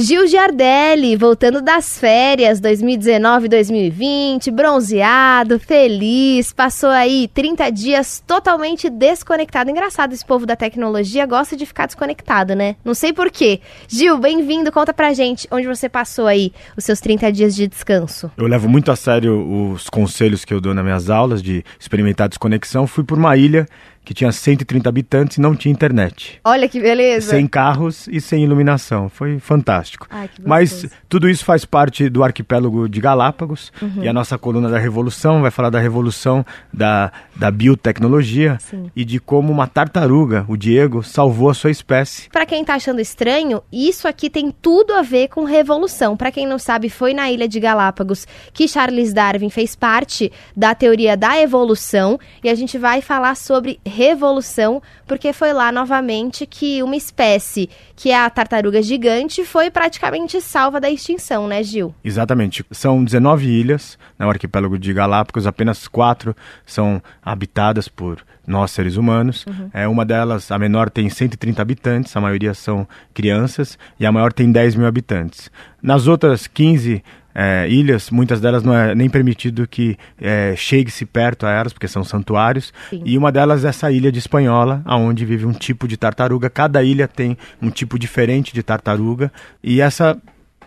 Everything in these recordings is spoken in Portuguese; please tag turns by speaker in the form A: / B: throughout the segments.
A: Gil Giardelli, voltando das férias 2019-2020, bronzeado, feliz, passou aí 30 dias totalmente desconectado. Engraçado, esse povo da tecnologia gosta de ficar desconectado, né? Não sei porquê. Gil, bem-vindo, conta pra gente onde você passou aí os seus 30 dias de descanso.
B: Eu levo muito a sério os conselhos que eu dou nas minhas aulas de experimentar desconexão. Fui por uma ilha que tinha 130 habitantes e não tinha internet.
A: Olha que beleza.
B: Sem carros e sem iluminação. Foi fantástico.
A: Ai,
B: Mas tudo isso faz parte do arquipélago de Galápagos
A: Uhum.
B: e a nossa coluna da revolução vai falar da revolução da, da biotecnologia
A: Sim.
B: e de como uma tartaruga, o Diego, salvou a sua espécie.
A: Pra quem tá achando estranho, isso aqui tem tudo a ver com revolução. Pra quem não sabe, foi na Ilha de Galápagos que Charles Darwin fez parte da teoria da evolução e a gente vai falar sobre revolução, porque foi lá novamente que uma espécie, que é a tartaruga gigante, foi praticamente salva da extinção, né, Gil?
B: Exatamente. São 19 ilhas no arquipélago de Galápagos, apenas quatro são habitadas por nós seres humanos. É uma delas, a menor, tem 130 habitantes, a maioria são crianças, e a maior tem 10 mil habitantes. Nas outras 15 eh, ilhas, muitas delas não é nem permitido que eh, chegue-se perto a elas, porque são santuários.
A: Sim.
B: E uma delas é essa ilha de Espanhola, onde vive um tipo de tartaruga. Cada ilha tem um tipo diferente de tartaruga. E essa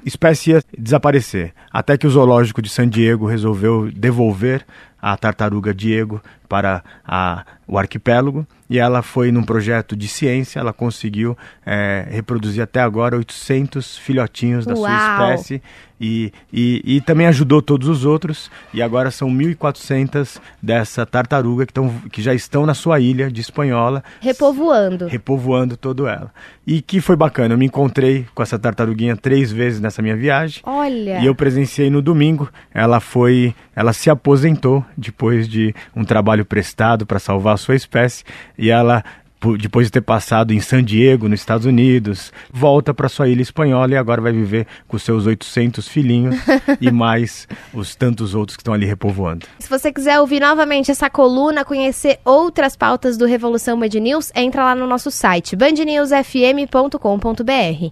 B: espécie ia desaparecer. Até que o zoológico de San Diego resolveu devolver a tartaruga Diego para a- o arquipélago e ela foi num projeto de ciência, ela conseguiu eh, reproduzir até agora 800 filhotinhos da sua
A: Uau!
B: espécie e, e, e também ajudou todos os outros e agora são 1.400 dessa tartaruga que, tão, que já estão na sua ilha de Espanhola
A: Repovoando.
B: repovoando todo ela. E que foi bacana, eu me encontrei com essa tartaruguinha três vezes nessa minha viagem.
A: Olha.
B: E eu presenciei no domingo. Ela foi, ela se aposentou depois de um trabalho prestado para salvar a sua espécie e ela po- depois de ter passado em San Diego, nos Estados Unidos, volta para sua ilha espanhola e agora vai viver com seus 800 filhinhos e mais os tantos outros que estão ali repovoando.
A: Se você quiser ouvir novamente essa coluna, conhecer outras pautas do Revolução Band News, entra lá no nosso site bandnewsfm.com.br.